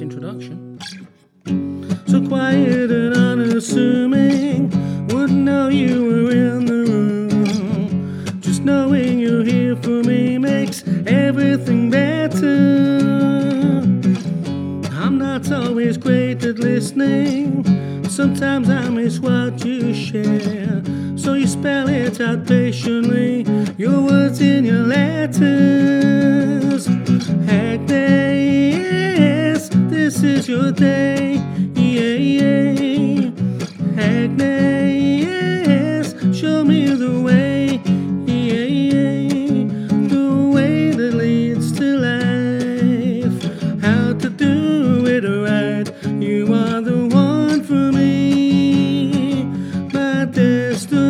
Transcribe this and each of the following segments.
introduction. So quiet and unassuming, wouldn't know you were in the room. Just knowing you're here for me makes everything better. I'm not always great at listening, sometimes I miss what you share. So you spell it out patiently, your words in your letters. This is your day. Yeah, yeah. Agnes, show me the way. Yeah, yeah. The way that leads to life. How to do it right. You are the one for me. My destiny.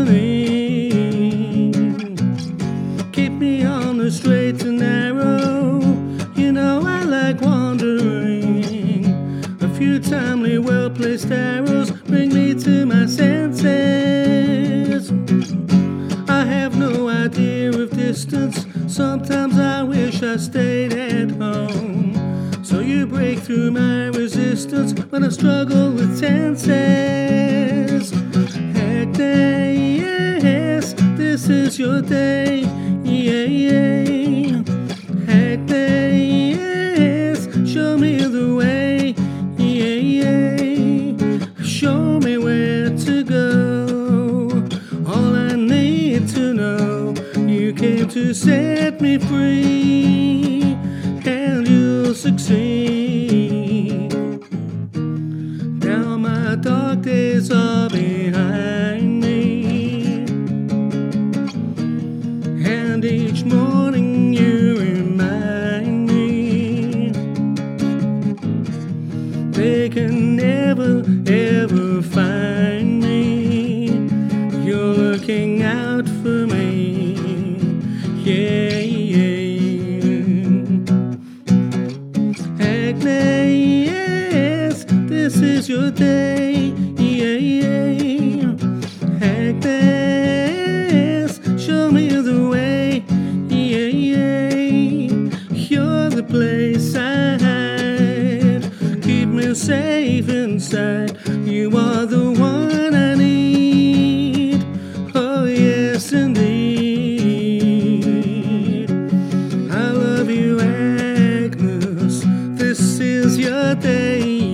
Well placed arrows bring me to my senses. I have no idea of distance. Sometimes I wish I stayed at home. So you break through my resistance when I struggle with tenses. Agnes, this is your day. Set me free, and you'll succeed. Now my dark days are behind me, and each morning you remind me they can never your day. Yeah, yeah. Agnes, show me the way. Yeah, yeah. You're the place I hide. Keep me safe inside. You are the one I need. Oh, yes, indeed. I love you, Agnes. This is your day.